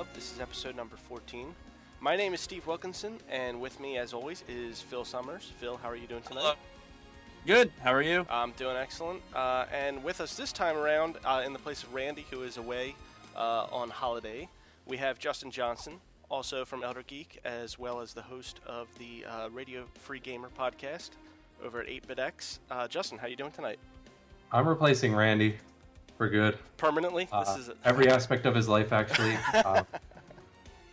Club. This is episode number 14. My name is Steve Wilkinson, and with me, as always, is Phil Summers. Phil, how are you doing tonight? Hello. Good. How are you? I'm doing excellent. Uh, and with us this time around, uh, in the place of Randy, who is away uh, on holiday, we have Justin Johnson, also from Elder Geek, as well as the host of the uh, Radio Free Gamer podcast over at 8BitX. Uh, Justin, how are you doing tonight? I'm replacing Randy for good. Permanently? Uh, this is a- every aspect of his life, actually. Uh,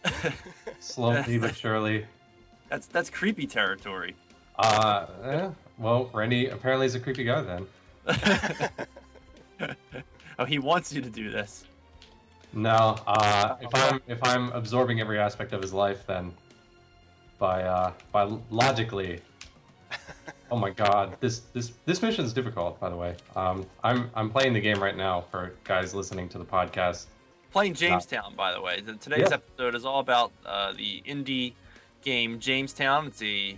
slowly but surely. That's that's creepy territory. Uh, eh, well, Randy apparently is a creepy guy then. oh, he wants you to do this. No, uh, if I'm if I'm absorbing every aspect of his life, then by uh, by logically. Oh my God! This this this mission is difficult. By the way, um, I'm I'm playing the game right now for guys listening to the podcast. Playing Jamestown, by the way. Today's Yeah. episode is all about uh, the indie game Jamestown. It's a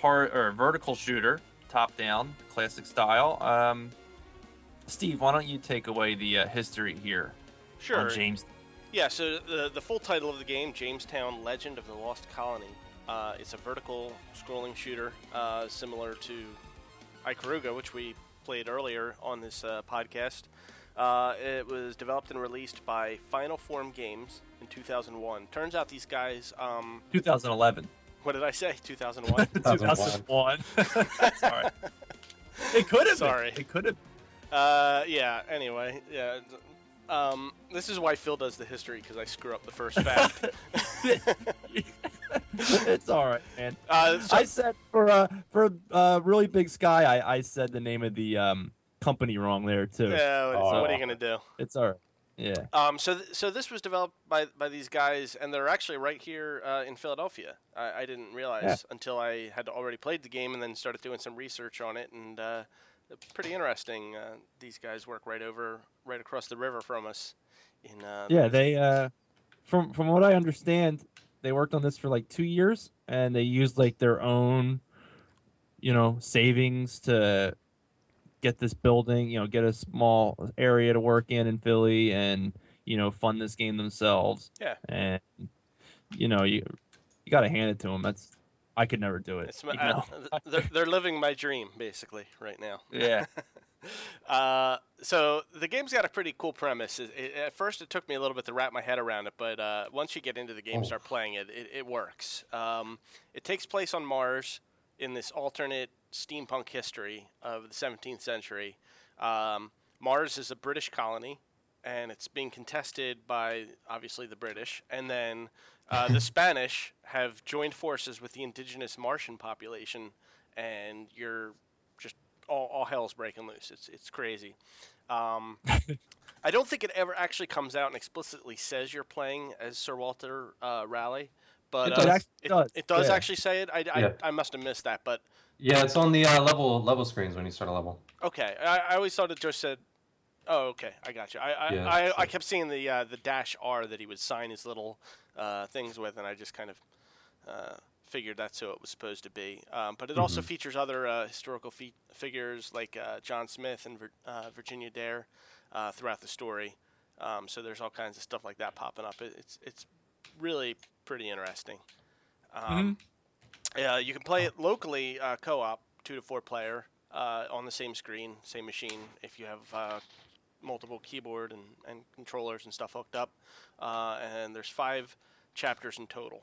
hard or vertical shooter, top down, classic style. Um, Steve, why don't you take away the uh, history here sure. on James? Yeah, so the, the full title of the game, Jamestown Legend of the Lost Colony. Uh, it's a vertical scrolling shooter uh, similar to Ikaruga, which we played earlier on this uh, podcast. Uh, it was developed and released by Final Form Games in 2001. Turns out these guys, um, 2011. what did I say? 2001? 2001. That's all right. It could have. Sorry. Been. It could have. uh, yeah, anyway, yeah. Um, this is why Phil does the history, because I screw up the first fact. it's all right, man. uh, so- I said for uh for uh really big sky, I I said the name of the um company wrong there too. yeah, what- what are you going to do? It's all right. Yeah. Um, so, th- so this was developed by, by these guys, and they're actually right here uh, in Philadelphia. I, I didn't realize Yeah. until I had already played the game and then started doing some research on it, and uh, pretty interesting. Uh, these guys work right over, right across the river from us. In uh, Yeah, they uh from from what I understand, they worked on this for like 2 years and they used like their own you know, savings to get this building, you know, get a small area to work in in Philly and you know, fund this game themselves. Yeah. And you know, you you got to hand it to them. That's I could never do it. it's my, you uh, they're, they're living my dream basically right now. Yeah. Uh, so the game's got a pretty cool premise. It, it, at first, it took me a little bit to wrap my head around it, but uh, once you get into the game, Oh. start playing it, it, it works. Um, it takes place on Mars in this alternate steampunk history of the 17th century. Um, Mars is a British colony, and it's being contested by obviously the British, and then uh, the Spanish have joined forces with the indigenous Martian population, and you're all, all hell's breaking loose. It's it's crazy. Um, I don't think it ever actually comes out and explicitly says you're playing as Sir Walter uh, Raleigh, but It uh, it, does, it does yeah. actually say it. I, I, Yeah. I must have missed that, but Yeah, it's on the uh, level level screens when you start a level. okay. I, I always thought it just said. Oh, okay. I got you. I I, Yeah, I, so- I kept seeing the uh, the dash R that he would sign his little uh, things with, and I just kind of uh, figured that's who it was supposed to be. Um, but it also Mhm. features other uh, historical fe- figures like uh, John Smith and Vir- uh, Virginia Dare uh, throughout the story. Um, so there's all kinds of stuff like that popping up. It, it's it's really pretty interesting. Um, Yeah, you can play it locally uh, co-op, two to four player, uh, on the same screen, same machine. If you have uh, multiple keyboard and, and controllers and stuff hooked up, uh, and there's five chapters in total.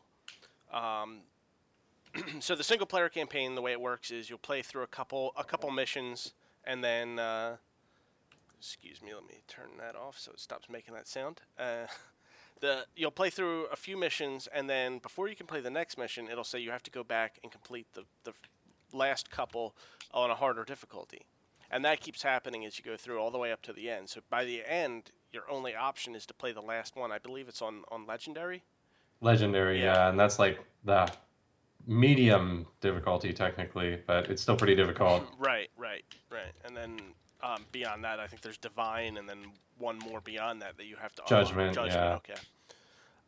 Um, so the single player campaign, the way it works is you'll play through a couple a couple missions, and then uh, excuse me, let me turn that off so it stops making that sound. Uh, the you'll play through a few missions, and then before you can play the next mission, it'll say you have to go back and complete the the last couple on a harder difficulty, and that keeps happening as you go through all the way up to the end. So by the end, your only option is to play the last one. I believe it's on on legendary. Legendary, Yeah. yeah. and that's like the medium difficulty technically, but it's still pretty difficult. Right, right, right. And then um, beyond that, I think there's divine, and then one more beyond that that you have to unlock. Judgment, Judgment. yeah. Okay.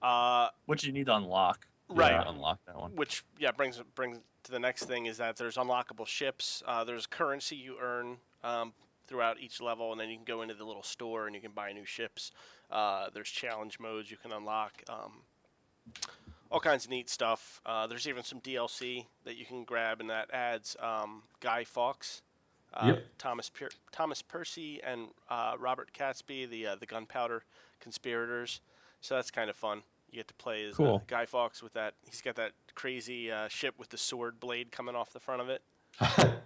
Uh, Which you need to unlock. You Right. need to unlock that one. which yeah brings brings to the next thing is that there's unlockable ships. Uh, there's currency you earn um, throughout each level, and then you can go into the little store and you can buy new ships. Uh, there's challenge modes you can unlock. Um, all kinds of neat stuff. Uh, there's even some DLC that you can grab, and that adds um, Guy Fawkes, uh, Yep. Thomas Pier- Thomas Percy, and uh, Robert Catesby, the uh, the Gunpowder conspirators. So that's kind of fun. You get to play as uh, Cool. Guy Fawkes with that. He's got that crazy uh, ship with the sword blade coming off the front of it.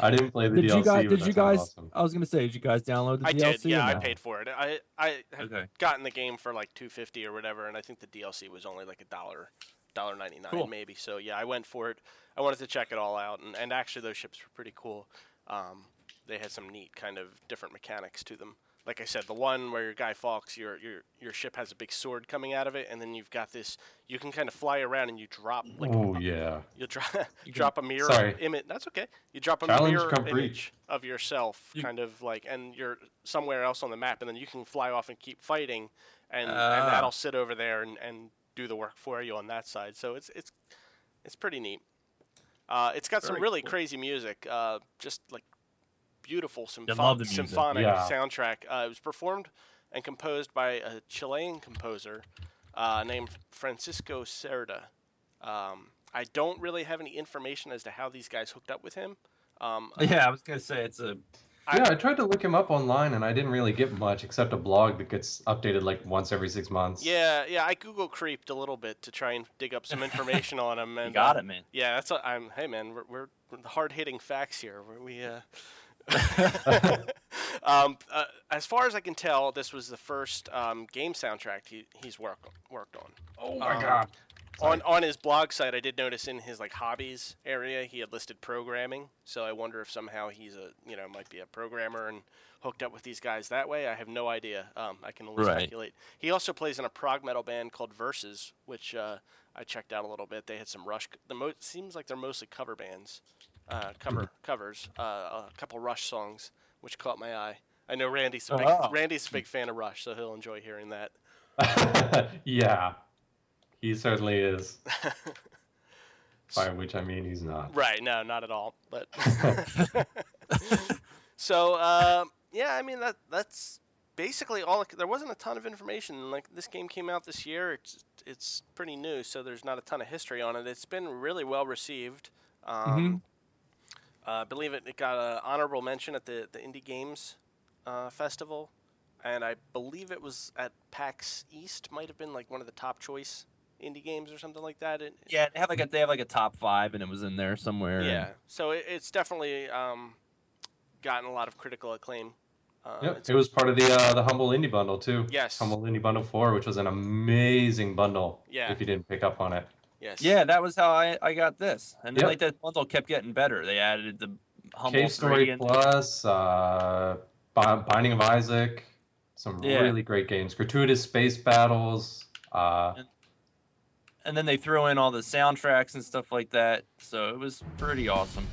I didn't play the Did DLC. you guys? Did you guys? awesome. I was gonna say, did you guys download the I DLC? did, yeah, or I paid for it. I I had Okay. gotten the game for like two fifty or whatever, and I think the DLC was only like a dollar, dollar ninety nine Cool. maybe. So yeah, I went for it. I wanted to check it all out, and, and actually those ships were pretty cool. Um, they had some neat kind of different mechanics to them. Like I said, the one where your guy Fawkes, your your your ship has a big sword coming out of it, and then you've got this. You can kind of fly around and you drop like oh yeah. you drop you drop a mirror Sorry. image. That's okay. You drop a Challenge mirror complete. image of yourself, You- kind of like, and you're somewhere else on the map, and then you can fly off and keep fighting, and, Ah. and that'll sit over there and, and do the work for you on that side. So it's it's it's pretty neat. Uh, it's got some really cool. crazy music, uh, just like beautiful love symphon- the symphonic Yeah. soundtrack. Uh, it was performed and composed by a Chilean composer uh, named Francisco Cerda. Um, I don't really have any information as to how these guys hooked up with him. Um, Yeah, I was gonna say it's a I- yeah, I tried to look him up online and I didn't really get much except a blog that gets updated like once every six months. Yeah, yeah. I Google creeped a little bit to try and dig up some information on him. And, you got uh, it, man. Yeah, that's. What I'm. Hey, man, we're, we're, we're hard-hitting facts here. We. Uh... um, uh, as far as I can tell, this was the first um, game soundtrack he, he's worked worked on. Oh my my God. god. On on his blog site, I did notice in his like hobbies area, he had listed programming. So I wonder if somehow he's a you know might be a programmer and hooked up with these guys that way. I have no idea. Um, I can only Right. speculate. He also plays in a prog metal band called Versus, which uh, I checked out a little bit. They had some Rush. The mo- seems like they're mostly cover bands, uh, cover covers. Uh, a couple Rush songs, which caught my eye. I know Randy's a big, Oh. Randy's a big fan of Rush, so he'll enjoy hearing that. yeah. He certainly is. By which I mean he's not. Right? No, not at all. But so um, yeah, I mean that that's basically all. There wasn't a ton of information. Like this game came out this year. It's it's pretty new, so there's not a ton of history on it. It's been really well received. Um, uh, I believe it, it got an honorable mention at the the Indie Games uh, Festival, and I believe it was at PAX East. Might have been like one of the top choice indie games or something like that. It, Yeah, they have like a they have like a top five, and it was in there somewhere. Yeah, so it, it's definitely um, gotten a lot of critical acclaim. Uh, Yep. It was part of the uh, the Humble Indie Bundle too. Yes. Humble Indie Bundle 4, which was an amazing bundle. Yeah. If you didn't pick up on it. Yes. Yeah, that was how I, I got this, and then Yep. like that bundle kept getting better. They added the humble Cave Story and Plus, uh, Binding of Isaac, some Yeah. really great games. Gratuitous Space Battles. Uh, and then they threw in all the soundtracks and stuff like that. So it was pretty awesome.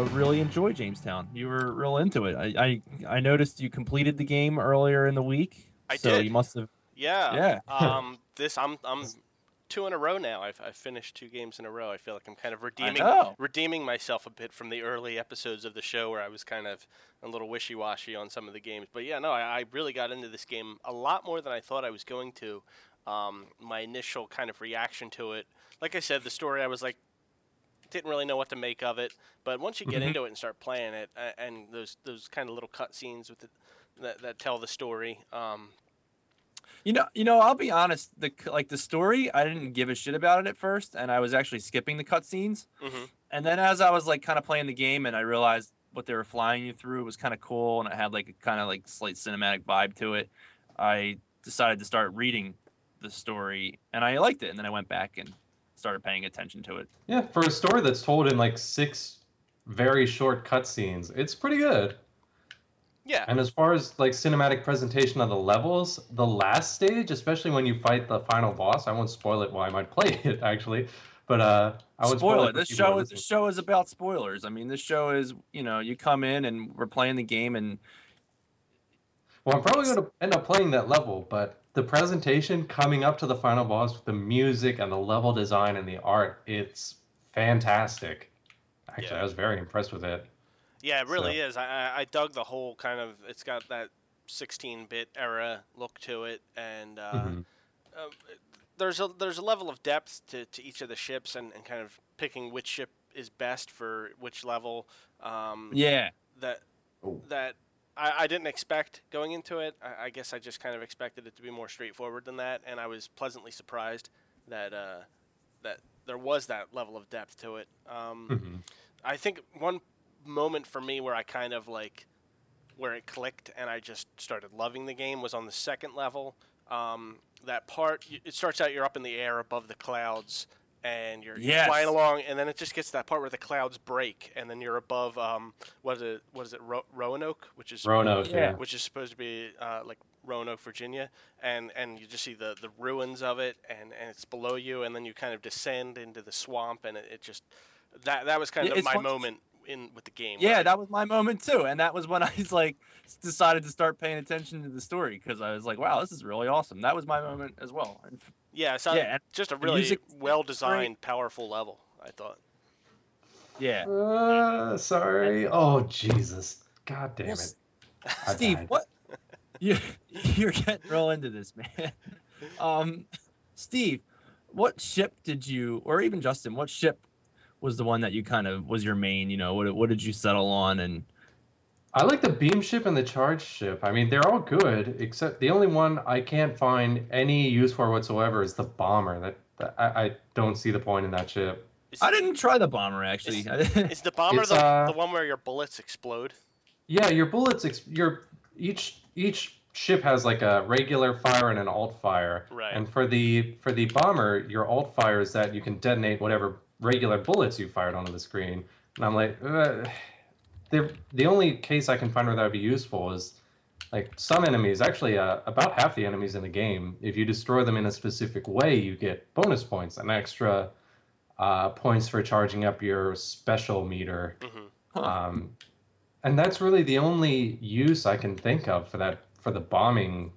Uh, really enjoy Jamestown. You were real into it. I, I I noticed you completed the game earlier in the week. I so did. you must have. Yeah. Yeah. um, this I'm I'm two in a row now. I've, I've finished two games in a row. I feel like I'm kind of redeeming redeeming myself a bit from the early episodes of the show where I was kind of a little wishy washy on some of the games. But yeah, no, I, I really got into this game a lot more than I thought I was going to. Um, my initial kind of reaction to it, like I said, the story I was like didn't really know what to make of it. But once you get Mhm. into it and start playing it, and those those kind of little cutscenes with it that, that tell the story. Um, You know, you know, I'll be honest. The like the story, I didn't give a shit about it at first, and I was actually skipping the cutscenes. mhm. And then as I was like kind of playing the game, and I realized what they were flying you through was kind of cool, and it had like a kind of like slight cinematic vibe to it. I decided to start reading the story, and I liked it. And then I went back and started paying attention to it. Yeah, for a story that's told in like six very short cutscenes, it's pretty good. Yeah. And as far as like cinematic presentation of the levels, the last stage, especially when you fight the final boss, I won't spoil it while I might play it actually, but uh, I would Spoil it. This show is this show is about spoilers. I mean, this show is you know you come in and we're playing the game, and Well, I'm probably going to end up playing that level, but the presentation coming up to the final boss with the music and the level design and the art, it's fantastic. Actually, Yeah. I was very impressed with it. Yeah, it really So- is. I, I I dug the whole kind of. It's got that 16-bit era look to it, and uh, Mhm. uh, there's a there's a level of depth to, to each of the ships, and, and kind of picking which ship is best for which level. Um, yeah, That Oh. that I, I didn't expect going into it. I, I guess I just kind of expected it to be more straightforward than that, and I was pleasantly surprised that uh, that there was that level of depth to it. Um, Mhm. I think one moment for me where I kind of like where it clicked and I just started loving the game was on the second level. Um, that part it starts out you're up in the air above the clouds and you're, you're Yes. flying along and then it just gets to that part where the clouds break and then you're above um, what is it what is it Ro- Roanoke which is Roanoke, Yeah. yeah. which is supposed to be uh, like Roanoke, Virginia, and and you just see the the ruins of it, and and it's below you, and then you kind of descend into the swamp, and it, it just that that was kind of it's my fun- moment in with the game. yeah, I- that was my moment too, and that was when I was like decided to start paying attention to the story because I was like, wow, this is really awesome. That was my moment as well. And f- yeah, so yeah, and just a really music- well designed, powerful level. I thought. yeah. Uh, sorry. Oh, Jesus. God damn Well, it. S- I Steve, died. what? You you're getting real into this, man. Um, Steve, what ship did you, or even Justin, what ship was the one that you kind of was your main? You know, what what did you settle on? And I like the beam ship and the charge ship. I mean, they're all good, except the only one I can't find any use for whatsoever is the bomber. That, that I, I don't see the point in that ship. Is, I didn't try the bomber actually. Is the bomber the, uh, the one where your bullets explode? Yeah, your bullets. Ex- your each each ship has like a regular fire and an alt fire. Right. And for the for the bomber, your alt fire is that you can detonate whatever regular bullets you fired onto the screen. And I'm like, uh, the the only case I can find where that would be useful is like some enemies. Actually, uh, about half the enemies in the game, if you destroy them in a specific way, you get bonus points and extra uh, points for charging up your special meter. hmm Huh. Um, and that's really the only use I can think of for that for the bombing,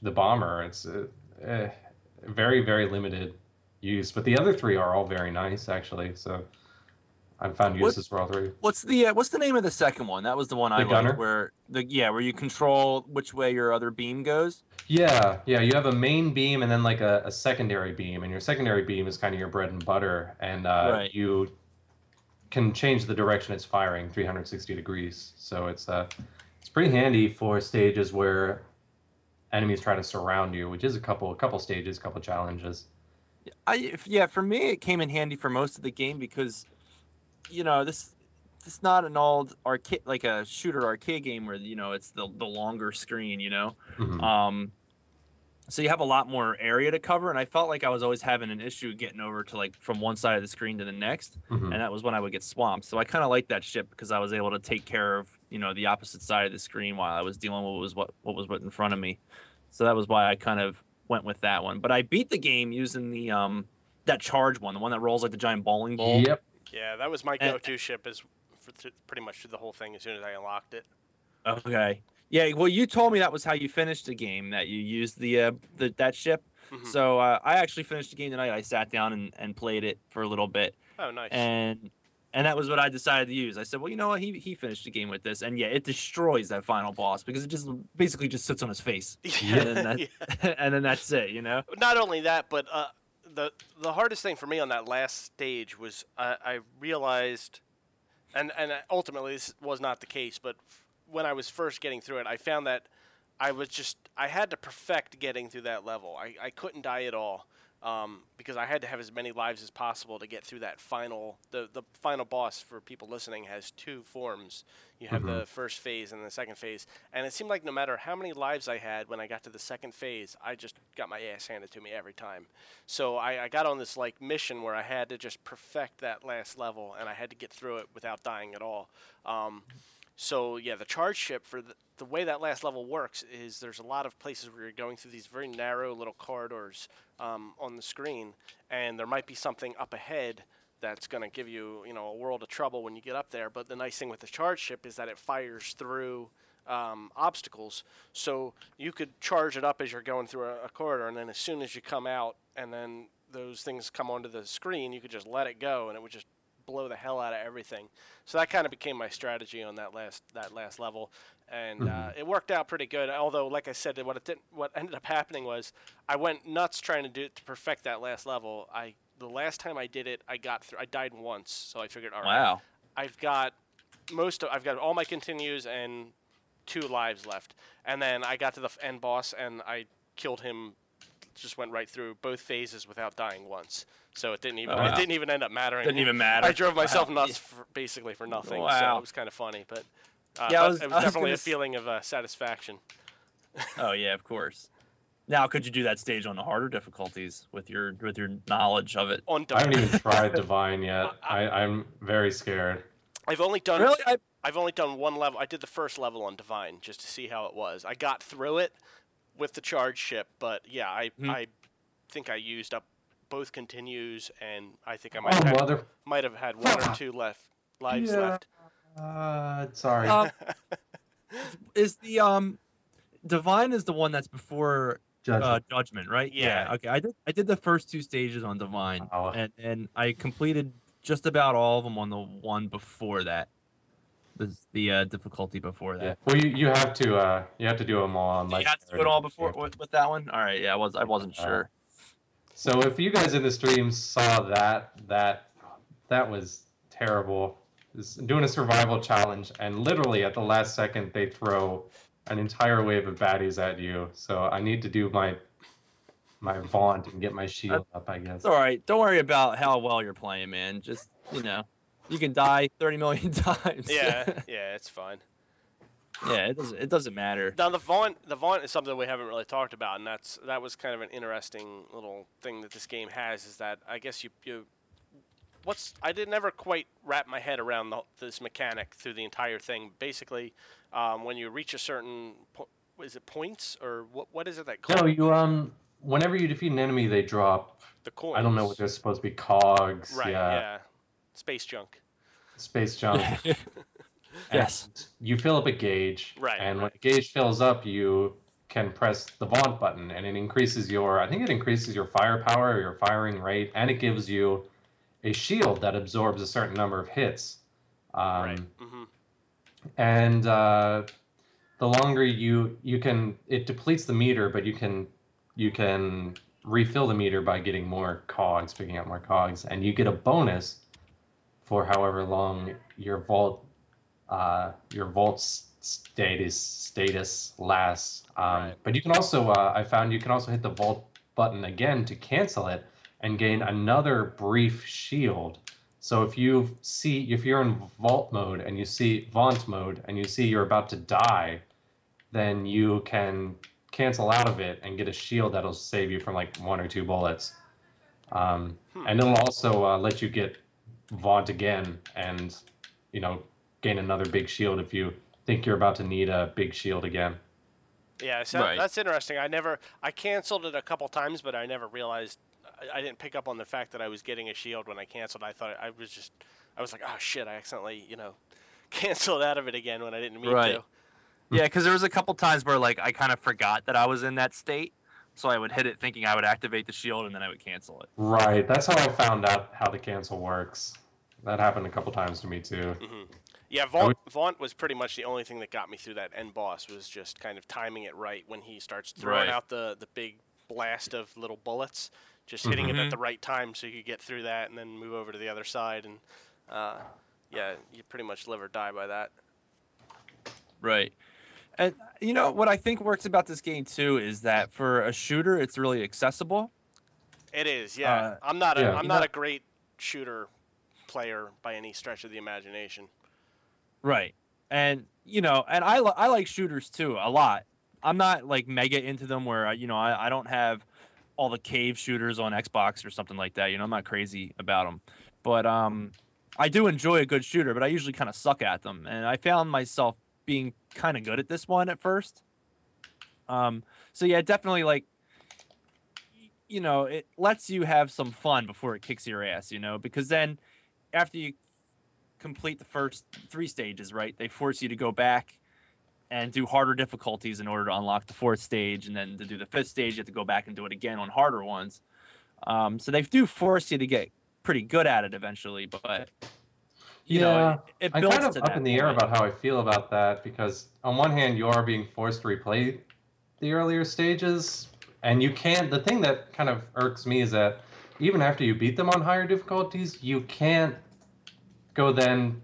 the bomber. It's uh, eh, very very limited use, but the other three are all very nice actually. So I've found What- uses for all three. What's the uh, what's the name of the second one? That was the one I The gunner? liked, where the yeah, where you control which way your other beam goes. Yeah, yeah. You have a main beam and then like a, a secondary beam, and your secondary beam is kind of your bread and butter, and uh, Right. you can change the direction it's firing 360 degrees. So it's uh, it's pretty handy for stages where enemies try to surround you, which is a couple a couple stages, couple challenges. I yeah, for me it came in handy for most of the game because you know this it's not an old arcade like a shooter arcade game where you know it's the the longer screen, you know. Mhm. Um, so you have a lot more area to cover, and I felt like I was always having an issue getting over to like from one side of the screen to the next, Mhm. and that was when I would get swamped. So I kind of liked that ship because I was able to take care of you know the opposite side of the screen while I was dealing with what was what what was what in front of me. So that was why I kind of went with that one. But I beat the game using the um that charge one, the one that rolls like the giant bowling ball. Yep. Yeah, that was my go-to ship is for th- pretty much through the whole thing as soon as I unlocked it. Okay. Yeah. Well, you told me that was how you finished the game. That you used the uh, the that ship. Mhm. So uh, I actually finished the game tonight. I sat down and, and played it for a little bit, Oh, nice. and and that was what I decided to use. I said, well, you know what? He he finished the game with this, and yeah, it destroys that final boss because it just basically just sits on his face, yeah, and then, that, yeah. and then that's it. You know. Not only that, but uh, the the hardest thing for me on that last stage was I I realized, and and ultimately this was not the case, but f- when I was first getting through it, I found that I was just I had to perfect getting through that level. I, I couldn't die at all um, because I had to have as many lives as possible to get through that final the the final boss. For people listening, has two forms. You have the first phase and the second phase, and it seemed like no matter how many lives I had when I got to the second phase, I just got my ass handed to me every time. So I, I got on this like mission where I had to just perfect that last level, and I had to get through it without dying at all. Um, so yeah, the charge ship for the, the way that last level works is there's a lot of places where you're going through these very narrow little corridors um, on the screen, and there might be something up ahead that's going to give you you know a world of trouble when you get up there. But the nice thing with the charge ship is that it fires through um, obstacles, so you could charge it up as you're going through a, a corridor, and then as soon as you come out, and then those things come onto the screen, you could just let it go, and it would just blow the hell out of everything. So that kind of became my strategy on that last that last level, and uh, it worked out pretty good. Although, like I said, what it didn't, what ended up happening was I went nuts trying to do to perfect that last level. I the last time I did it, I got through. I died once, so I figured, all right, Wow. I've got most of, I've got all my continues and two lives left. And then I got to the end boss and I killed him just went right through both phases without dying once. So it didn't even Oh, it didn't even end up mattering. Didn't even matter. I drove myself Wow. nuts for, basically for nothing. So it was kind of funny, but uh, Yeah, but was- it was was definitely gonna a s- feeling of uh, satisfaction. Oh yeah, of course. Now, could you do that stage on the harder difficulties with your with your knowledge of it? On I haven't even tried Divine yet. I, I'm very scared. I've only done Really? I, I've only done one level. I did the first level on Divine just to see how it was. I got through it with the charge ship, but yeah, I Hmm. I think I used up both continues, and I think I might Oh, have, mother. might have had one or two left lives Yeah. left. Uh, sorry. um, is the um divine is the one that's before Judgment. uh, judgment, right? Yeah. Okay. I did I did the first two stages on divine, Oh. and and I completed just about all of them on the one before that. The the uh, difficulty before yeah. that. Well, you, you have to uh you have to do them all on Do like. you have to do it all before with, with that one? All right. Yeah, I was I wasn't Uh, sure. So if you guys in the stream saw that, that that was terrible. Is doing a survival challenge, and literally at the last second they throw an entire wave of baddies at you. So I need to do my my vaunt and get my shield up. I guess. It's all right. Don't worry about how well you're playing, man. Just you know, you can die 30 million times. Yeah, yeah, it's fine. yeah. It doesn't it doesn't matter. Now the vaunt, the vaunt is something we haven't really talked about, and that's that was kind of an interesting little thing that this game has. Is that I guess you you, what's I did never quite wrap my head around the, this mechanic through the entire thing. Basically, um, when you reach a certain, po- is it points or what? What is it that No, called you um. Whenever you defeat an enemy, they drop. the coins? I don't know what they're supposed to be. Cogs. Right. yeah. Yeah. Space junk. Space junk. Yes. You fill up a gauge. Right, And when right. the gauge fills up, you can press the vaunt button, and it increases your. I think it increases your firepower or your firing rate, and it gives you a shield that absorbs a certain number of hits. Um, right. hmm and uh, the longer you you can it depletes the meter but you can you can refill the meter by getting more cogs picking up more cogs and you get a bonus for however long your vaunt uh, your vaunt status status lasts um, Right. but you can also uh, i found you can also hit the vaunt button again to cancel it and gain another brief shield so if you see if you're in vaunt mode and you see vaunt mode and you see you're about to die, then you can cancel out of it and get a shield that'll save you from like one or two bullets. Um, Hmm. And it'll also uh, let you get vaunt again and you know gain another big shield if you think you're about to need a big shield again. Yeah, so Right. that's interesting. I never, I canceled it a couple times, but I never realized, I, I didn't pick up on the fact that I was getting a shield when I canceled. I thought I was just, I was like, oh shit, I accidentally you know canceled out of it again when I didn't mean Right. to. Yeah, because there was a couple times where like I kind of forgot that I was in that state, so I would hit it thinking I would activate the shield and then I would cancel it. Right. That's how I found out how the cancel works. That happened a couple times to me too. hmm Yeah, Vaunt, Vaunt was pretty much the only thing that got me through that end boss was just kind of timing it right when he starts throwing Right. out the, the big blast of little bullets, just hitting it Mhm. at the right time so you could get through that and then move over to the other side. And uh, yeah, you pretty much live or die by that. Right. And you know what I think works about this game too is that for a shooter, it's really accessible. It is, yeah. Uh, I'm not a yeah. am not know- a great shooter player by any stretch of the imagination. Right. And you know, and I li- I like shooters too a lot. I'm not like mega into them where I, you know I, I don't have all the cave shooters on Xbox or something like that. You know, I'm not crazy about them, but um, I do enjoy a good shooter. But I usually kind of suck at them, and I found myself being kind of good at this one at first. Um, so yeah, definitely like you know, it lets you have some fun before it kicks your ass, you know, because then after you complete the first three stages, right? They force you to go back and do harder difficulties in order to unlock the fourth stage, and then to do the fifth stage, you have to go back and do it again on harder ones. Um, so they do force you to get pretty good at it eventually, but you know, it, it I'm kind of up in the air about how I feel about that because on one hand you are being forced to replay the earlier stages, and you can't. The thing that kind of irks me is that even after you beat them on higher difficulties, you can't go then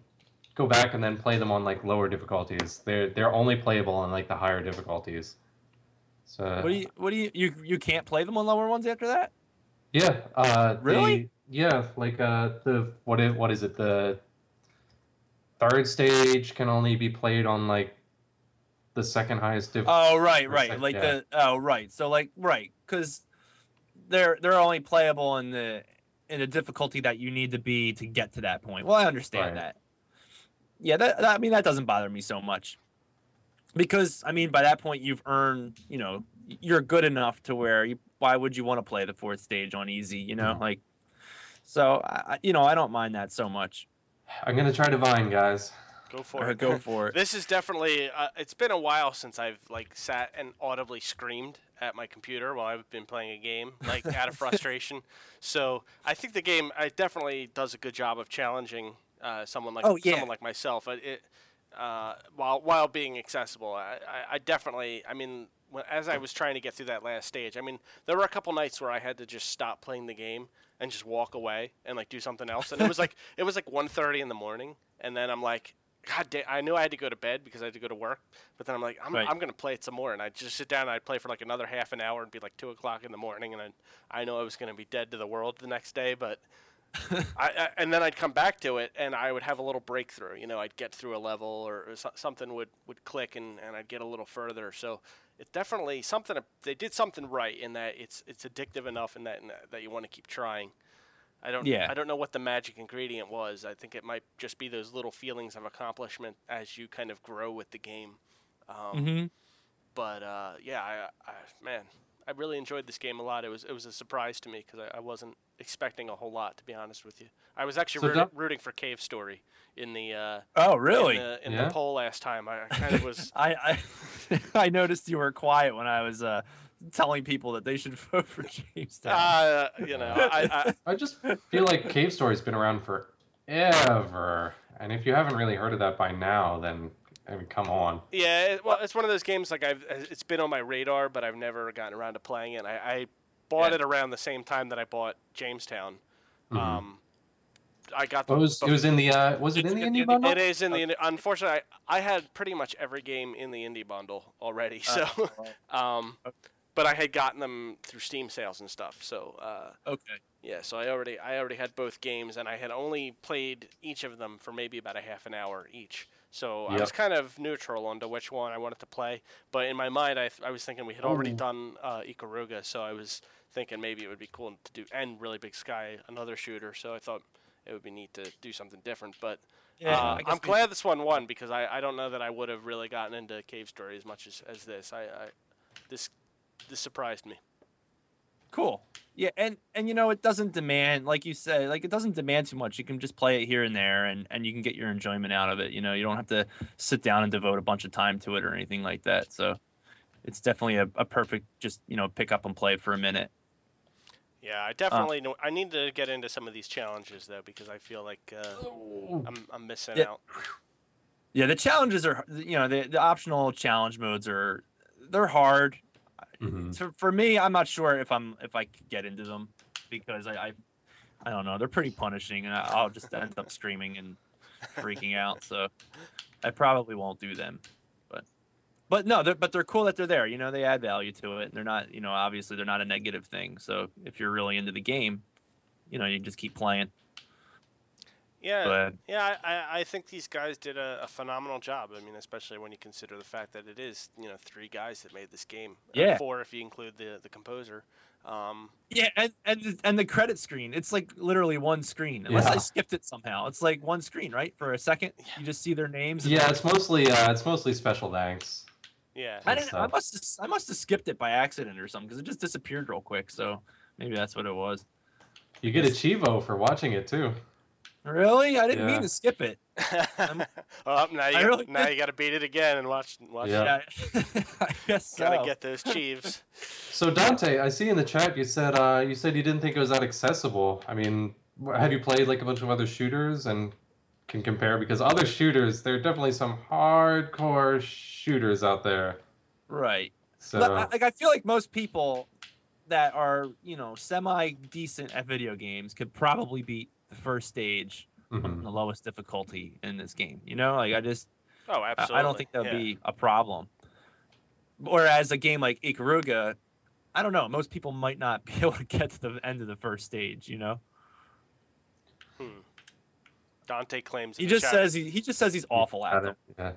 go back and then play them on like lower difficulties. They're they're only playable on like the higher difficulties. So What do you? What do you? You you can't play them on lower ones after that? yeah, uh, Really? yeah, like uh, the what is what is it? The third stage can only be played on like the second highest difficulty. Oh right, right. Like yeah. the oh right. So like right, because they're they're only playable in the in the difficulty that you need to be to get to that point. Well, I understand Right. that. Yeah, that, that I mean that doesn't bother me so much. Because I mean by that point you've earned, you know, you're good enough to where you why would you want to play the fourth stage on easy, you know? Mhm. Like so I- you know, I don't mind that so much. I'm gonna try Divine, guys. Go for Or it. go for it. This is definitely. Uh, it's been a while since I've like sat and audibly screamed at my computer while I've been playing a game, like out of frustration. So I think the game I definitely does a good job of challenging uh, someone like Oh, yeah. someone like myself. It, it uh, while while being accessible, I, I, I definitely. I mean, when, as I was trying to get through that last stage, I mean, there were a couple nights where I had to just stop playing the game and just walk away and like do something else. And it was like it was like 1.30 in the morning, and then I'm like, God damn! I knew I had to go to bed because I had to go to work. But then I'm like, I'm, Right. I'm gonna play it some more, and I'd just sit down and I'd play for like another half an hour and be like two o'clock in the morning, and then I know I was gonna be dead to the world the next day, but. I, I, and then I'd come back to it, and I would have a little breakthrough. You know, I'd get through a level, or, or so, something would, would click, and, and I'd get a little further. So it's definitely something. They did something right in that it's it's addictive enough, in that in that, that you want to keep trying. I don't. Yeah. I don't know what the magic ingredient was. I think it might just be those little feelings of accomplishment as you kind of grow with the game. Um, hmm But uh, yeah, I, I man, I really enjoyed this game a lot. It was it was a surprise to me because I, I wasn't expecting a whole lot, to be honest with you. I was actually So rooting, Doc- rooting for Cave Story in the uh, Oh really? in, the, in Yeah. the poll last time. I, I kind of was. I I, I noticed you were quiet when I was uh, telling people that they should vote for Jamestown. Uh, you know, I, I, I just feel like Cave Story's been around forever, and if you haven't really heard of that by now, then I mean, come on. Yeah, it, well, it's one of those games like I've it's been on my radar, but I've never gotten around to playing it. I, I bought Yeah. it around the same time that I bought Jamestown. Mhm. Um, I got the. Well, it was it was in the uh, was it It's in the indie bundle? It is in the. Unfortunately, I, I had pretty much every game in the indie bundle already. So, um, but I had gotten them through Steam sales and stuff. So, uh, okay. yeah. So I already I already had both games, and I had only played each of them for maybe about a half an hour each. So I was kind of neutral onto which one I wanted to play. But in my mind, I, th- I was thinking we had already Oh. done uh, Ikaruga, so I was thinking maybe it would be cool to do and Really Big Sky, another shooter. So I thought it would be neat to do something different. But Yeah, uh, I'm glad this one won because I, I don't know that I would have really gotten into Cave Story as much as, as this. I, I this this surprised me. Cool. Yeah, and and you know it doesn't demand, like you said, like it doesn't demand too much. You can just play it here and there, and and you can get your enjoyment out of it. You know, you don't have to sit down and devote a bunch of time to it or anything like that. So, it's definitely a, a perfect just you know pick up and play for a minute. Yeah, I definitely know. I need to get into some of these challenges though because I feel like uh, I'm I'm missing Yeah. out. Yeah, the challenges are you know the the optional challenge modes are they're hard. Mhm. For, for me, I'm not sure if I'm if I could get into them because I I, I don't know they're pretty punishing and I'll just end up screaming and freaking out. So I probably won't do them. But but no, they're, but they're cool that they're there. You know, they add value to it. And they're not you know obviously they're not a negative thing. So if you're really into the game, you know you just keep playing. Yeah, But yeah. I, I, I think these guys did a, a phenomenal job. I mean, especially when you consider the fact that it is you know three guys that made this game. Uh, Yeah. four if you include the the composer. Um, Yeah, and and the- and the credit screen, it's like literally one screen. Unless I skipped it somehow, it's like one screen, right? For a second, you just see their names. Yeah, it's mostly uh, it's mostly special thanks. Yeah. I didn't. I must. Have, I must have skipped it by accident or something because it just disappeared real quick. So maybe that's what it was. You get a cheevo for watching it too. Really, I didn't mean to skip it. I'm- oh, now you got, really now you got to beat it again and watch watch. Yeah. Yeah, I guess so. Gotta get those Chiefs. So Dante, I see in the chat you said uh, you said you didn't think it was that accessible. I mean, have you played like a bunch of other shooters and can compare? Because other shooters, there are definitely some hardcore shooters out there. right. So But, like I feel like most people that are you know semi decent at video games could probably beat the first stage on mhm. the lowest difficulty in this game. You know, like I just Oh, I- absolutely. I don't think that would yeah. be a problem. Whereas a game like Ikaruga, I don't know. Most people might not be able to get to the end of the first stage. You know. Dante claims. he just chat- says he, he just says he's awful at Got them. it. Yeah.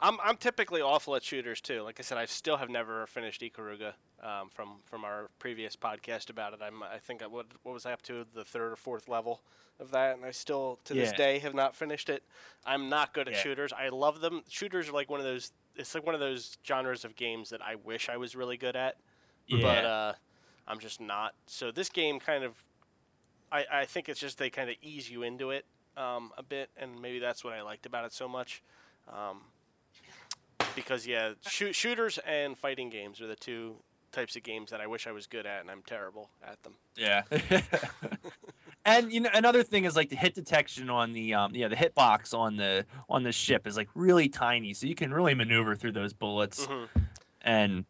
I'm I'm typically awful at shooters too. Like I said, I still have never finished Ikaruga um, from from our previous podcast about it. I'm I think I what what was I up to the third or fourth level of that, and I still to this day have not finished it. I'm not good at Yeah. shooters. I love them. Shooters are like one of those. It's like one of those genres of games that I wish I was really good at, Yeah, but uh, I'm just not. So this game kind of, I I think it's just they kind of ease you into it um, a bit, and maybe that's what I liked about it so much. Um, because yeah, shoot, shooters and fighting games are the two types of games that I wish I was good at, and I'm terrible at them. yeah. and you know, another thing is like the hit detection on the um, yeah, the hitbox on the on the ship is like really tiny, so you can really maneuver through those bullets. hmm and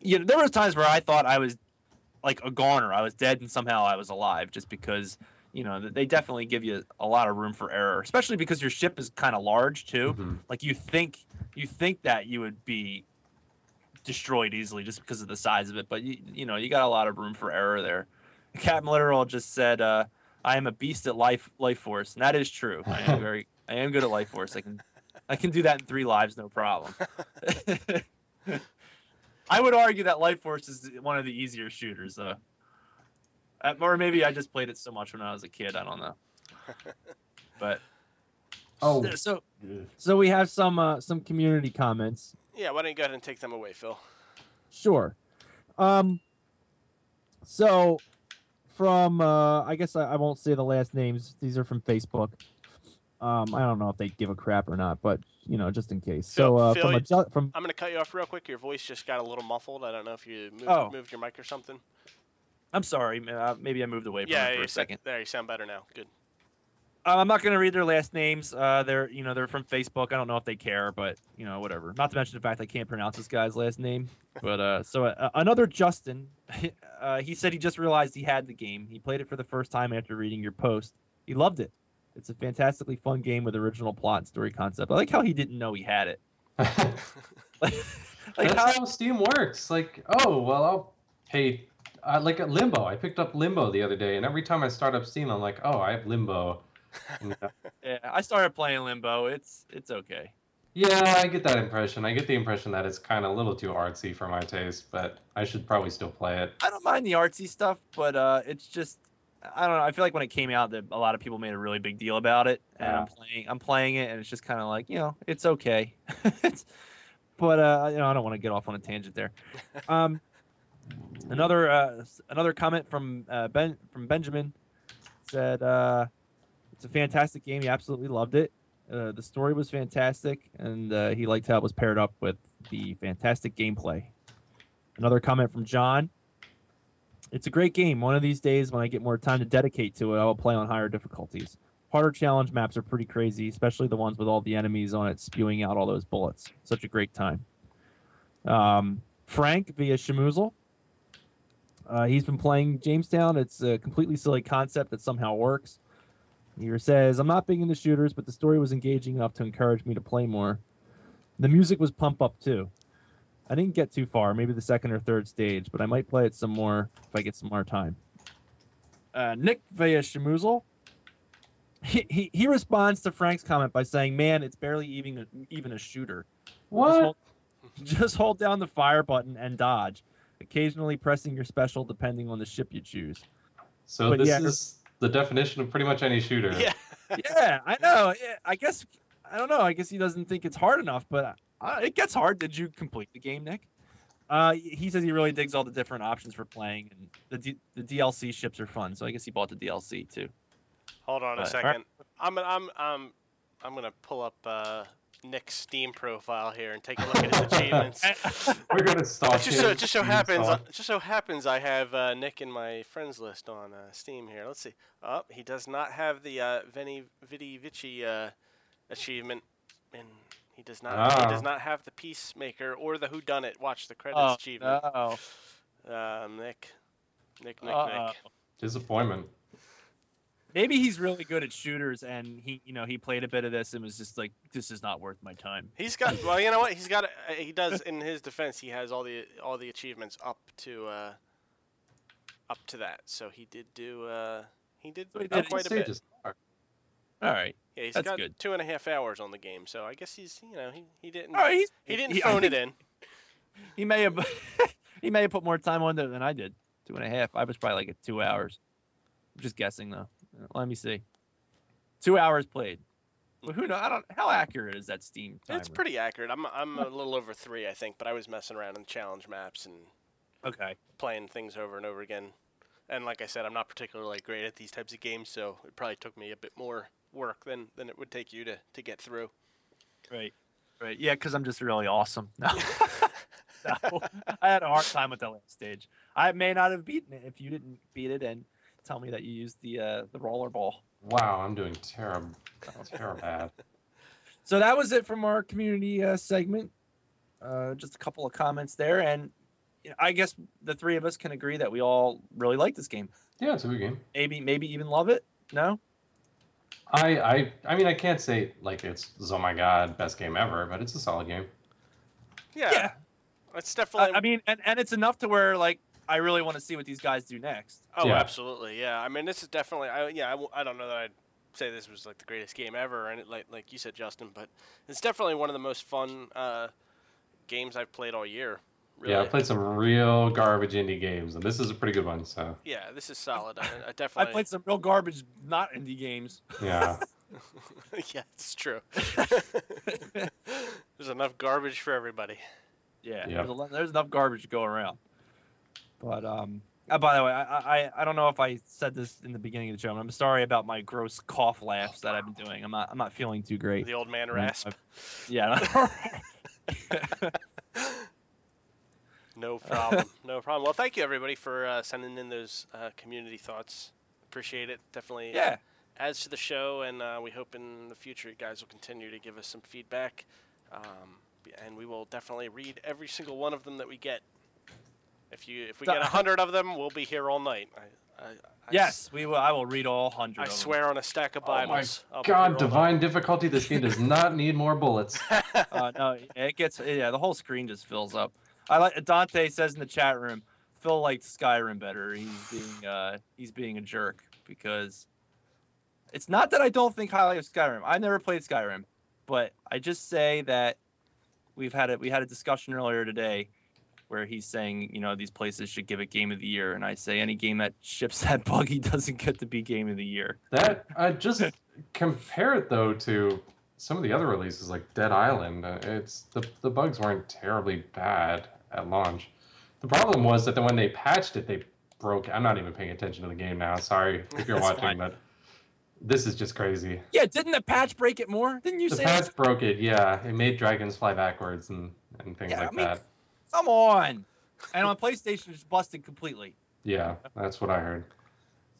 you know there was times where i thought i was like a goner i was dead and somehow i was alive just because you know they definitely give you a lot of room for error especially because your ship is kind of large too. Mhm. like you think you think that you would be destroyed easily just because of the size of it but you, you know you got a lot of room for error there. Captain literal just said uh i am a beast at life life force and that is true. I am very i am good at life force. I can i can do that in three lives no problem. I would argue that Life Force is one of the easier shooters, though. Uh, or maybe I just played it so much when I was a kid. I don't know. But Oh, so So we have some uh, some community comments. Yeah, why don't you go ahead and take them away, Phil? Sure. Um. So, from uh, I guess I, I won't say the last names. These are from Facebook. Um, I don't know if they give a crap or not, but you know, just in case. So, Phil- uh, Phil, from a you- ju- from I'm gonna cut you off real quick. Your voice just got a little muffled. I don't know if you moved, Oh. moved your mic or something. I'm sorry. Uh, maybe I moved away from Yeah, it for a second. There, you sound better now. Good. Uh, I'm not going to read their last names. Uh, they're you know they're from Facebook. I don't know if they care, but you know whatever. Not to mention the fact I can't pronounce this guy's last name. But uh, so uh, another Justin, uh, he said he just realized he had the game. He played it for the first time after reading your post. He loved it. It's a fantastically fun game with original plot and story concept. I like how he didn't know he had it. like That's how, how Steam works. Like, oh well, I'll pay. I like at Limbo. I picked up Limbo the other day, and every time I start up Steam, I'm like, oh, I have Limbo. And, uh, yeah, I started playing Limbo. It's it's okay. yeah, I get that impression. I get the impression that it's kind of a little too artsy for my taste, but I should probably still play it. I don't mind the artsy stuff, but uh, it's just I don't know. I feel like when it came out, that a lot of people made a really big deal about it, and I'm playing. I'm playing it, and it's just kind of like you know, it's okay. it's, but uh, you know, I don't want to get off on a tangent there. um, Another uh, another comment from uh, Ben from Benjamin said uh, it's a fantastic game. He absolutely loved it. Uh, the story was fantastic, and uh, he liked how it was paired up with the fantastic gameplay. Another comment from John. It's a great game. One of these days, when I get more time to dedicate to it, I will play on higher difficulties. Harder challenge maps are pretty crazy, especially the ones with all the enemies on it spewing out all those bullets. Such a great time. Um, Frank via Shamoozle. Uh, he's been playing Jamestown. It's a completely silly concept that somehow works. He says, I'm not big into shooters, but the story was engaging enough to encourage me to play more. The music was pump up too. I didn't get too far, maybe the second or third stage, but I might play it some more if I get some more time. Uh, Nick via Shamoozle. He, he, he responds to Frank's comment by saying, Man, it's barely even a, even a shooter. Just What? hold, just hold down the fire button and dodge, occasionally pressing your special depending on the ship you choose. So But this yeah. is the definition of pretty much any shooter. Yeah. yeah, I know. Yeah, I guess I don't know. I guess he doesn't think it's hard enough, but uh, it gets hard. Did you complete the game, Nick? Uh, he says he really digs all the different options for playing, and the D- the DLC ships are fun. So I guess he bought the DLC too. Hold on a But- second. I'm gonna I'm um I'm gonna pull up uh, Nick's Steam profile here and take a look at his achievements. We're gonna It stop. just so just so happens uh, just so happens I have uh, Nick in my friends list on uh, Steam here. Let's see. Oh, he does not have the uh, Veni Vidi Vici uh, achievement, and he does not he does Ah. not have the Peacemaker or the Who Done It. Watch the credits Oh, achievement. no. Um, Nick, Nick, Nick, Uh-oh. Nick. Disappointment. Maybe he's really good at shooters, and he, you know, he played a bit of this and was just like, "This is not worth my time." He's got well, you know what? He's got uh, he does in his defense. He has all the all the achievements up to uh, up to that. So he did do uh, he did So he did- quite a bit. Stages are- All right, Yeah, he's That's got good. two and a half hours on the game. So I guess he's you know he, he didn't all right. He's, he didn't he- I phone it in. He may have, he may have put more time on it than I did. Two and a half. I was probably like at two hours. I'm just guessing though. Let me see. Two hours played. Well, who knows? I don't. How accurate is that Steam timer? It's pretty accurate. I'm I'm a little over three, I think, but I was messing around in challenge maps and okay. playing things over and over again. And like I said, I'm not particularly great at these types of games, so it probably took me a bit more work than, than it would take you to, to get through. Right. Right. Yeah, because I'm just really awesome. No. no. I had a hard time with that last stage. I may not have beaten it if you didn't beat it and tell me that you used the uh, the roller ball. Wow, I'm doing terrible. Terrible bad. So that was it from our community uh, segment. Uh, just a couple of comments there, and you know, I guess the three of us can agree that we all really like this game. Yeah, it's a good game. Maybe, maybe even love it. No, I, I, I mean, I can't say like it's oh my god, best game ever, but it's a solid game. Yeah, yeah. it's I, definitely. I mean, and, and it's enough to where like I really want to see what these guys do next. oh, Yeah. absolutely. Yeah, I mean, this is definitely. I, yeah, I don't know that I'd say this was like the greatest game ever, and it, like like you said, Justin, but it's definitely one of the most fun uh, games I've played all year. Really. Yeah, I played some real garbage indie games, and this is a pretty good one. So Yeah, this is solid. I, I I played some real garbage, not indie games. yeah, yeah, it's true. There's enough garbage for everybody. Yeah, Yeah. There's, a, lot- there's enough garbage to go around. But um, uh, by the way, I, I I don't know if I said this in the beginning of the show. and I'm sorry about my gross cough laughs that I've been doing. I'm not I'm not feeling too great. The old man rasp. Yeah. No problem. no problem. Well, thank you everybody for uh, sending in those uh, community thoughts. Appreciate it. Definitely yeah. adds to the show, and uh, we hope in the future you guys will continue to give us some feedback. Um, and we will definitely read every single one of them that we get. If you if we So- get a hundred of them, we'll be here all night. I, I, I s- Yes, we will. I will read all hundred. I of them. swear on a stack of Bibles. Oh my Bibles. I'll be here all God, night. divine difficulty. This game does not need more bullets. Uh, no, it gets yeah. The whole screen just fills up. I like Dante says in the chat room. Phil liked Skyrim better. He's being uh, he's being a jerk because it's not that I don't think highly of Skyrim. I never played Skyrim, but I just say that we've had it. We had a discussion earlier today where he's saying you know these places should give it game of the year, and I say any game that ships that buggy doesn't get to be game of the year. That I just compare it though to some of the other releases like Dead Island. Uh, It's the the bugs weren't terribly bad at launch. The problem was that then when they patched it, they broke. I'm not even paying attention to the game now. Sorry if you're watching, fine. but this is just crazy. Yeah, didn't the patch break it more? Didn't you The say? patch broke it. Yeah, it made dragons fly backwards and and things Yeah, like I mean- that. Come on. And on PlayStation, it's busted completely. Yeah, that's what I heard.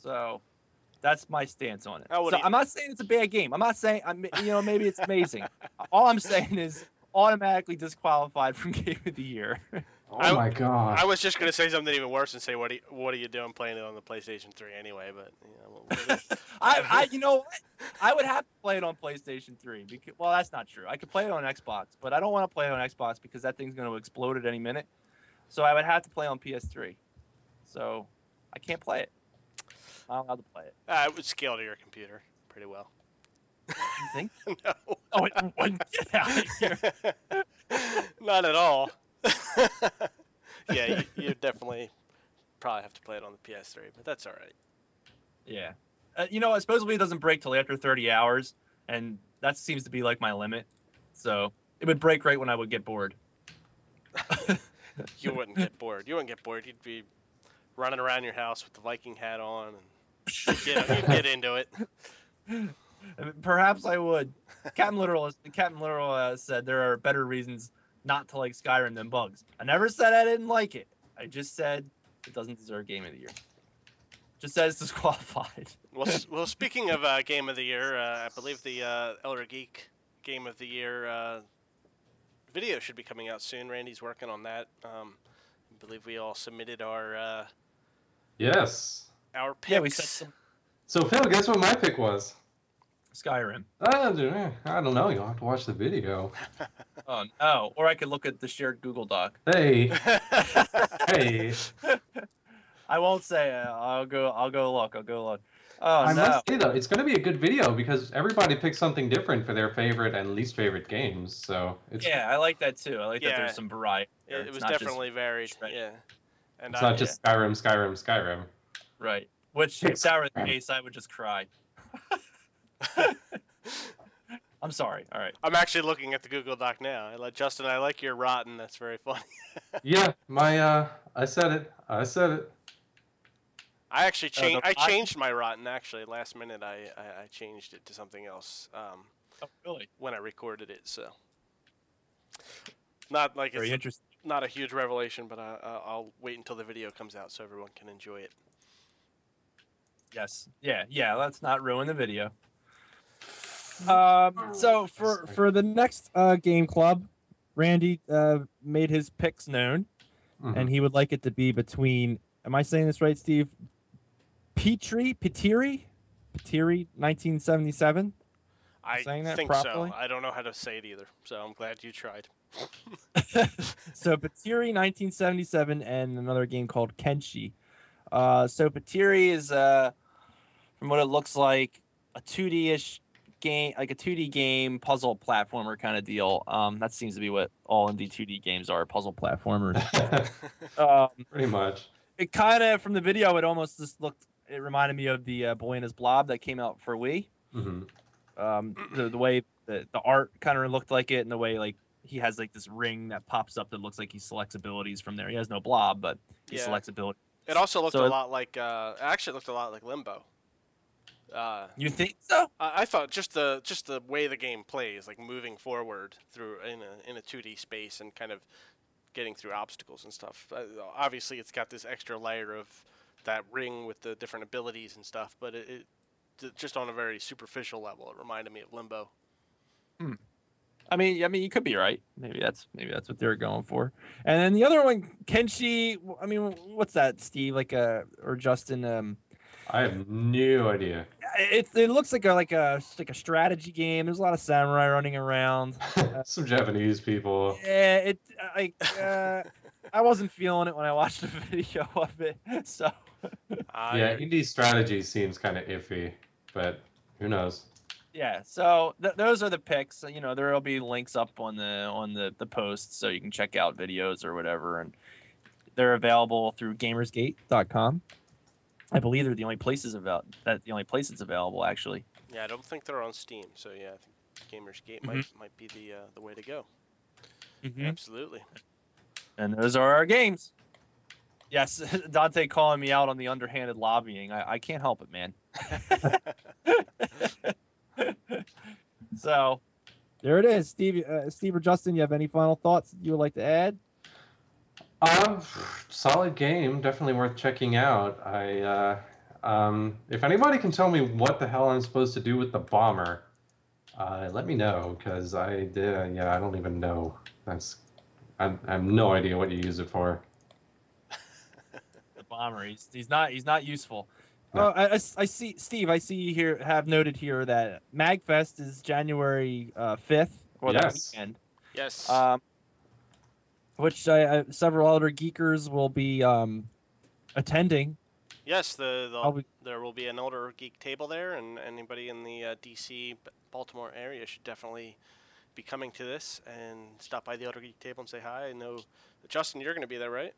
So that's my stance on it. How So I'm not saying it's a bad game. I'm not saying I'm you know maybe it's amazing. All I'm saying is automatically disqualified from game of the year. Oh I- my god. I was just gonna say something even worse and say what are you, what are you doing playing it on the PlayStation 3 anyway? But you know, what- what is- I, I you know what? I would have to play it on PlayStation 3 because well that's not true. I could play it on Xbox, but I don't want to play it on Xbox because that thing's going to explode at any minute. So I would have to play on PS3. So I can't play it. I'm not allowed to play it. uh, it would scale to your computer pretty well. You think? no, Oh, it wouldn't get out of here. not at all. yeah, you, you definitely probably have to play it on the PS3, but that's all right. Yeah. Uh, you know, supposedly it doesn't break till after 30 hours, and that seems to be like my limit. So it would break right when I would get bored. You wouldn't get bored. You wouldn't get bored. You'd be running around your house with the Viking hat on, and you'd get, you'd get into it. Perhaps I would. Captain Literal, Captain Literal uh, said there are better reasons not to like Skyrim than bugs. I never said I didn't like it. I just said it doesn't deserve Game of the Year. Just says disqualified. Well, well speaking of uh, Game of the Year, uh, I believe the uh, Elder Geek Game of the Year uh, video should be coming out soon. Randy's working on that. Um, I believe we all submitted our uh, yes. our picks. Yeah, we said some So Phil, guess what my pick was? Skyrim. I don't, I don't know. You'll have to watch the video. Oh no! Or I could look at the shared Google Doc. Hey, hey. I won't say it. I'll go. I'll go look. I'll go look. Oh I no! must say though, it's going to be a good video because everybody picks something different for their favorite and least favorite games. So it's Yeah, I like that too. I like that Yeah. there's some variety. there. it, it was not just- definitely varied. right. Yeah, and it's I, not just Skyrim, Skyrim, Skyrim. right. Which, if that were the case, I would just cry. I'm sorry. All right. I'm actually looking at the Google Doc now. I like Justin. I like your rotten. That's very funny. Yeah, my uh, I said it. I said it. I actually Uh, changed. the I changed my rotten actually last minute. I, I, I changed it to something else um, Oh, really? when I recorded it. So not like Very it's interesting. not a huge revelation, but I, I- I'll wait until the video comes out so everyone can enjoy it. Yes. Yeah. Yeah. Let's not ruin the video. Um. So for for the next uh, game club, Randy uh, made his picks known, Mhm. and he would like it to be between. Am I saying this right, Steve? Petrie, Petiri, Petiri, 1977. I Saying that think properly? so. I don't know how to say it either, so I'm glad you tried. so Patiri 1977 and another game called Kenshi. Uh, so Patiri is uh, from what it looks like a 2D-ish game, like a 2D game puzzle platformer kind of deal. Um, that seems to be what all indie 2D games are, puzzle platformers. um, Pretty much. it kind of from the video, it almost just looked. It reminded me of the uh, Boy and His Blob that came out for Wii. Mm-hmm. Um, the, the way the, the art kind of looked like it, and the way like he has like this ring that pops up that looks like he selects abilities from there. He has no blob, but he Yeah. selects ability. It also looked So a it- lot like. Uh, actually looked a lot like Limbo. Uh, You think so? I, I thought just the just the way the game plays, like moving forward through in a in a 2D space and kind of getting through obstacles and stuff. Uh, obviously, it's got this extra layer of that ring with the different abilities and stuff, but it, it just on a very superficial level, it reminded me of Limbo. Hmm. I mean, I mean, you could be right. Maybe that's maybe that's what they're going for. And then the other one, Kenshi. I mean, what's that, Steve? Like uh or Justin? Um, I have no idea. it it looks like a like a like a strategy game. There's a lot of samurai running around. Some Japanese people. Yeah, it like uh, I wasn't feeling it when I watched the video of it. So yeah, indie strategy seems kind of iffy, but who knows? yeah, so th- those are the picks. You know, there will be links up on the on the the posts so you can check out videos or whatever, and they're available through Gamersgate.com. I believe they're the only places about that the only place it's available actually. yeah, I don't think they're on Steam, so yeah, I think GamersGate might might be the uh, the way to go. Mm-hmm. Absolutely. And those are our games. Yes, Dante calling me out on the underhanded lobbying. I, I can't help it, man. so, There it is, Steve. Uh, Steve or Justin, you have any final thoughts you would like to add? Um, solid game, definitely worth checking out. I, uh, um, if anybody can tell me what the hell I'm supposed to do with the bomber, uh, let me know because I did. Yeah, I don't even know. That's, I, I have no idea what you use it for. the bomber, he's, he's not he's not useful. No. Oh, I, I s- I see, Steve. I see you here have noted here that Magfest is January uh, fifth or that Yes. weekend. Yes. um, which I, I, several other geekers will be um, attending. yes. The, the be, there will be an Elder Geek table there, and anybody in the uh, DC, Baltimore area should definitely be coming to this and stop by the Elder Geek table and say hi. I know, Justin, you're going to be there, right?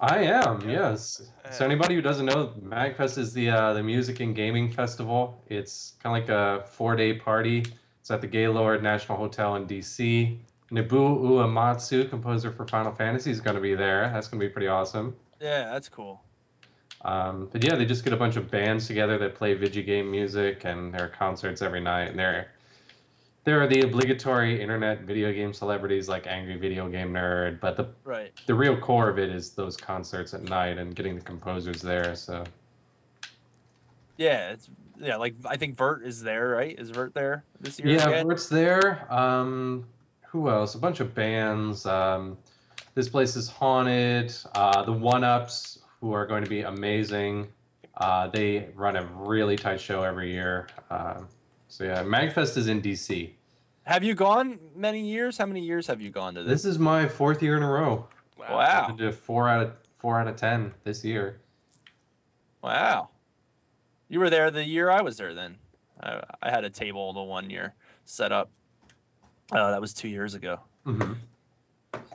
I am, yes. Uh, So anybody who doesn't know, Magfest is the uh, the music and gaming festival. It's kind of like a four day party. It's at the Gaylord National Hotel in DC. Nobuo Uematsu, composer for Final Fantasy, is going to be there. That's going to be pretty awesome. Yeah, that's cool. Um, but yeah, they just get a bunch of bands together that play video game music, and there are concerts every night. And there, there are the obligatory internet video game celebrities like Angry Video Game Nerd. But the Right. the real core of it is those concerts at night and getting the composers there. So Yeah, it's yeah. Like I think Virt is there, right? Is Virt there this year? yeah, again? Virt's there. Um, who else? A bunch of bands. Um, this place is haunted. Uh, the One Ups, who are going to be amazing. Uh, they run a really tight show every year. Um, so yeah, Magfest is in DC. Have you gone many years? How many years have you gone to this? This is my fourth year in a row. Wow. I did four out of four out of ten this year. Wow. You were there the year I was there then. I, I had a table the one year set up. Uh, that was two years ago. hmm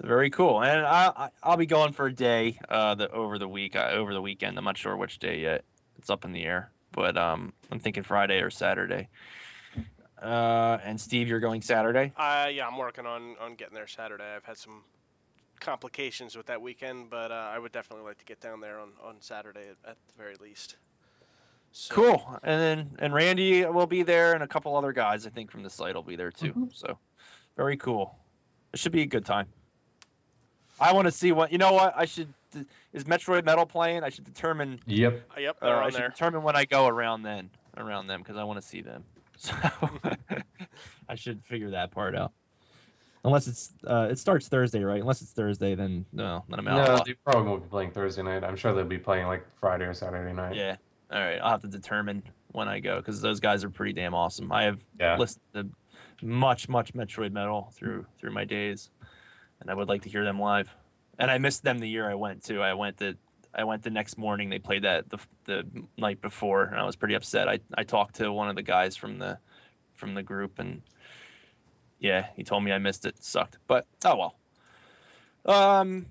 Very cool. And I, I I'll be going for a day uh the over the week uh, over the weekend. I'm not sure which day yet. It's up in the air. But um I'm thinking Friday or Saturday. Uh and Steve, you're going Saturday? Uh, yeah, I'm working on, on getting there Saturday. I've had some complications with that weekend, but uh, I would definitely like to get down there on, on Saturday at, at the very least. So, Cool. And then and Randy will be there and a couple other guys I think from the site will be there too. Mhm. So very cool. It should be a good time. I want to see what you know what I should is Metroid Metal playing? I should determine Yep. Uh, yep, uh, they're I on should there. determine when I go around then around them because I want to see them. So I should figure that part out. unless it's uh, it starts Thursday, right? Unless it's Thursday, then No, then I'm out. No, they probably won't be playing Thursday night. I'm sure they'll be playing like Friday or Saturday night. Yeah. All right. I'll have to determine when I go because those guys are pretty damn awesome. I have Yeah. listened to much, much Metroid Metal through through my days, and I would like to hear them live. And I missed them the year I went to. I went the I went the next morning. They played that the the night before, and I was pretty upset. I I talked to one of the guys from the from the group, and yeah, he told me I missed it. Sucked, but oh well. Um.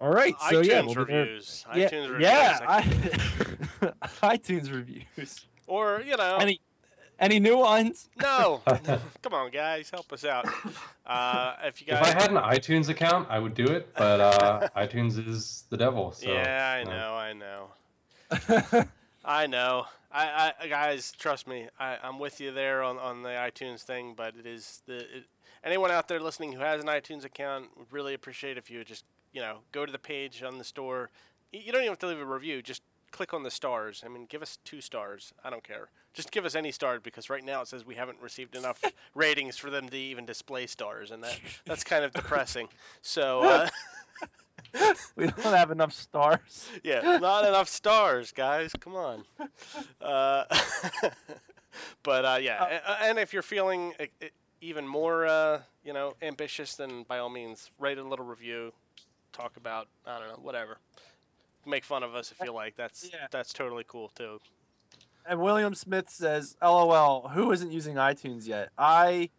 all right. So iTunes yeah, we'll reviews. Yeah, iTunes reviews. yeah, I- I, iTunes reviews. or, you know, Any any new ones? no. Come on, guys, help us out. Uh, if you guys, if. I had an iTunes account, I would do it, but uh, iTunes is the devil. So, yeah, I uh, know, I know. I know. I, I guys, trust me. I, I'm with you there on, on the iTunes thing, but it is the it, anyone out there listening who has an iTunes account would really appreciate if you would just you know go to the page on the store. You don't even have to leave a review. Just click on the stars. I mean, give us two stars. I don't care. Just give us any stars because right now it says we haven't received enough ratings for them to even display stars, and that that's kind of depressing. So. Uh, we don't have enough stars. yeah, not enough stars, guys. Come on. Uh, but uh, yeah, a- and if you're feeling uh, uh, even more, uh, you know, ambitious, then by all means, write a little review. Talk about I don't know, whatever. Make fun of us if you like. That's Yeah. that's totally cool too. And William Smith says, "LOL, who isn't using iTunes yet? I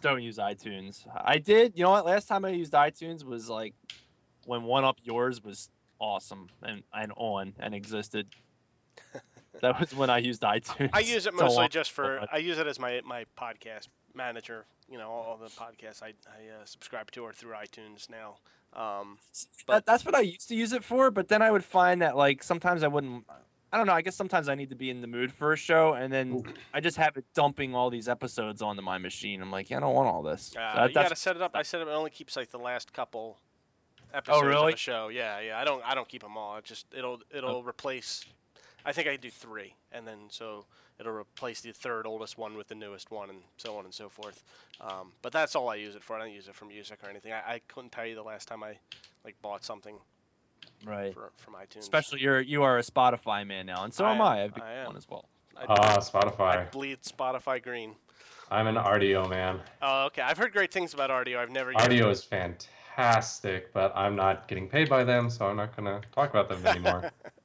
don't use iTunes. I did. You know what? Last time I used iTunes was like when One Up Yours was awesome and and on and existed. that was when I used iTunes. I use it mostly long- just for I use it as my my podcast manager. You know, all the podcasts I I uh, subscribe to are through iTunes now. Um, that, that's what I used to use it for, but then I would find that like sometimes I wouldn't. I don't know. I guess sometimes I need to be in the mood for a show, and then I just have it dumping all these episodes onto my machine. I'm like, yeah, I don't want all this. So uh, that- you gotta set it up. I set it. It only keeps like the last couple episodes oh, really? of a show. Yeah, yeah. I don't. I don't keep them all. It just it'll it'll replace. I think I do three, and then so it'll replace the third oldest one with the newest one, and so on and so forth. Um, but that's all I use it for. I don't use it for music or anything. I, I couldn't tell you the last time I like bought something right. for, from iTunes. Especially you're you are a Spotify man now, and so I am am, I. I've I become am. one as well. I, Ah, I Spotify. bleed Spotify green. I'm an Rdio man. Oh, okay. I've heard great things about Rdio. I've never. used it. Rdio is fantastic, but I'm not getting paid by them, so I'm not gonna talk about them anymore.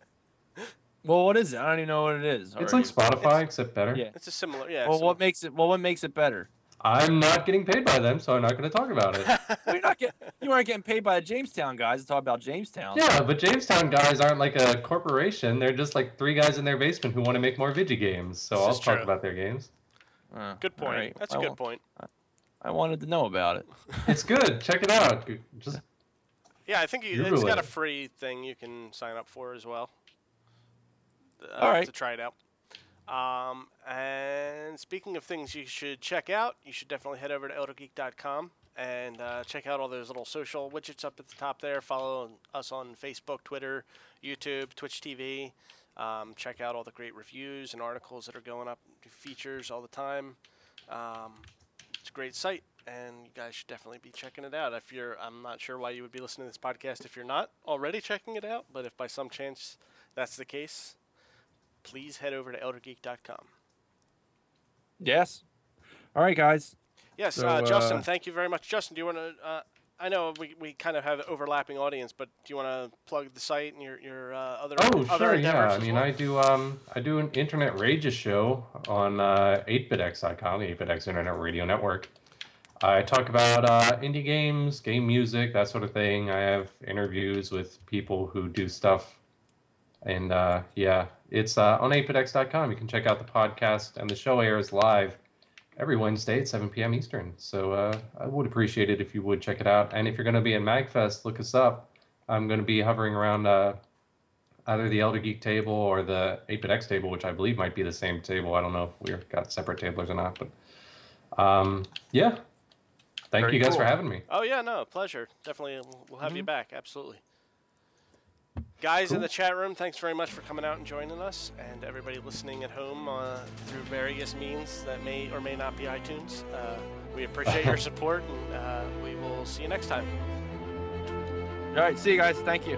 Well, what is it? I don't even know what it is. it's like you- Spotify, except better. Yeah. It's a similar. Yeah. Well, similar. what makes it? Well, what makes it better? I'm not getting paid by them, so I'm not gonna talk about it. Well, you're not getting. You aren't getting paid by the Jamestown guys to talk about Jamestown. yeah, but Jamestown guys aren't like a corporation. They're just like three guys in their basement who want to make more video games. So This I'll talk true. about their games. Uh, Good point. right. That's I a good wa- point. I wanted to know about it. It's good. Check it out. Just Yeah, I think you, Google it's got a free thing you can sign up for as well. Uh, All right. To try it out. Um, and speaking of things you should check out, you should definitely head over to eldergeek.com and uh, check out all those little social widgets up at the top there. Follow us on Facebook, Twitter, YouTube, Twitch TV. Um, check out all the great reviews and articles that are going up, features all the time. Um, it's a great site, and you guys should definitely be checking it out. If you're, I'm not sure why you would be listening to this podcast if you're not already checking it out, but if by some chance that's the case, please head over to eldergeek.com. Yes. All right, guys. Yes, So, uh, Justin, uh, thank you very much. Justin, do you want to? Uh, I know we, we kind of have an overlapping audience, but do you want to plug the site and your your uh, other Oh, other sure, endeavors? yeah. I mean, well? I do um, I do an internet rages show on uh, 8bitx.com, the 8bitx Internet Radio Network. I talk about uh, indie games, game music, that sort of thing. I have interviews with people who do stuff, and uh, yeah, it's uh, on 8bitx.com. You can check out the podcast, and the show airs live every Wednesday at 7 p.m. Eastern. So uh, I would appreciate it if you would check it out. And if you're going to be at MagFest, look us up. I'm going to be hovering around uh, either the Elder Geek table or the 8bitx table, which I believe might be the same table. I don't know if we've got separate tablers or not, but um, yeah. Thank Very you guys for having me. Oh yeah, no, pleasure. Definitely, we'll, we'll have Mm-hmm. you back. Absolutely. Guys in the chat room, thanks very much for coming out and joining us, and everybody listening at home uh, through various means that may or may not be iTunes. Uh, we appreciate your support, and uh, we will see you next time. All right. See you guys. Thank you.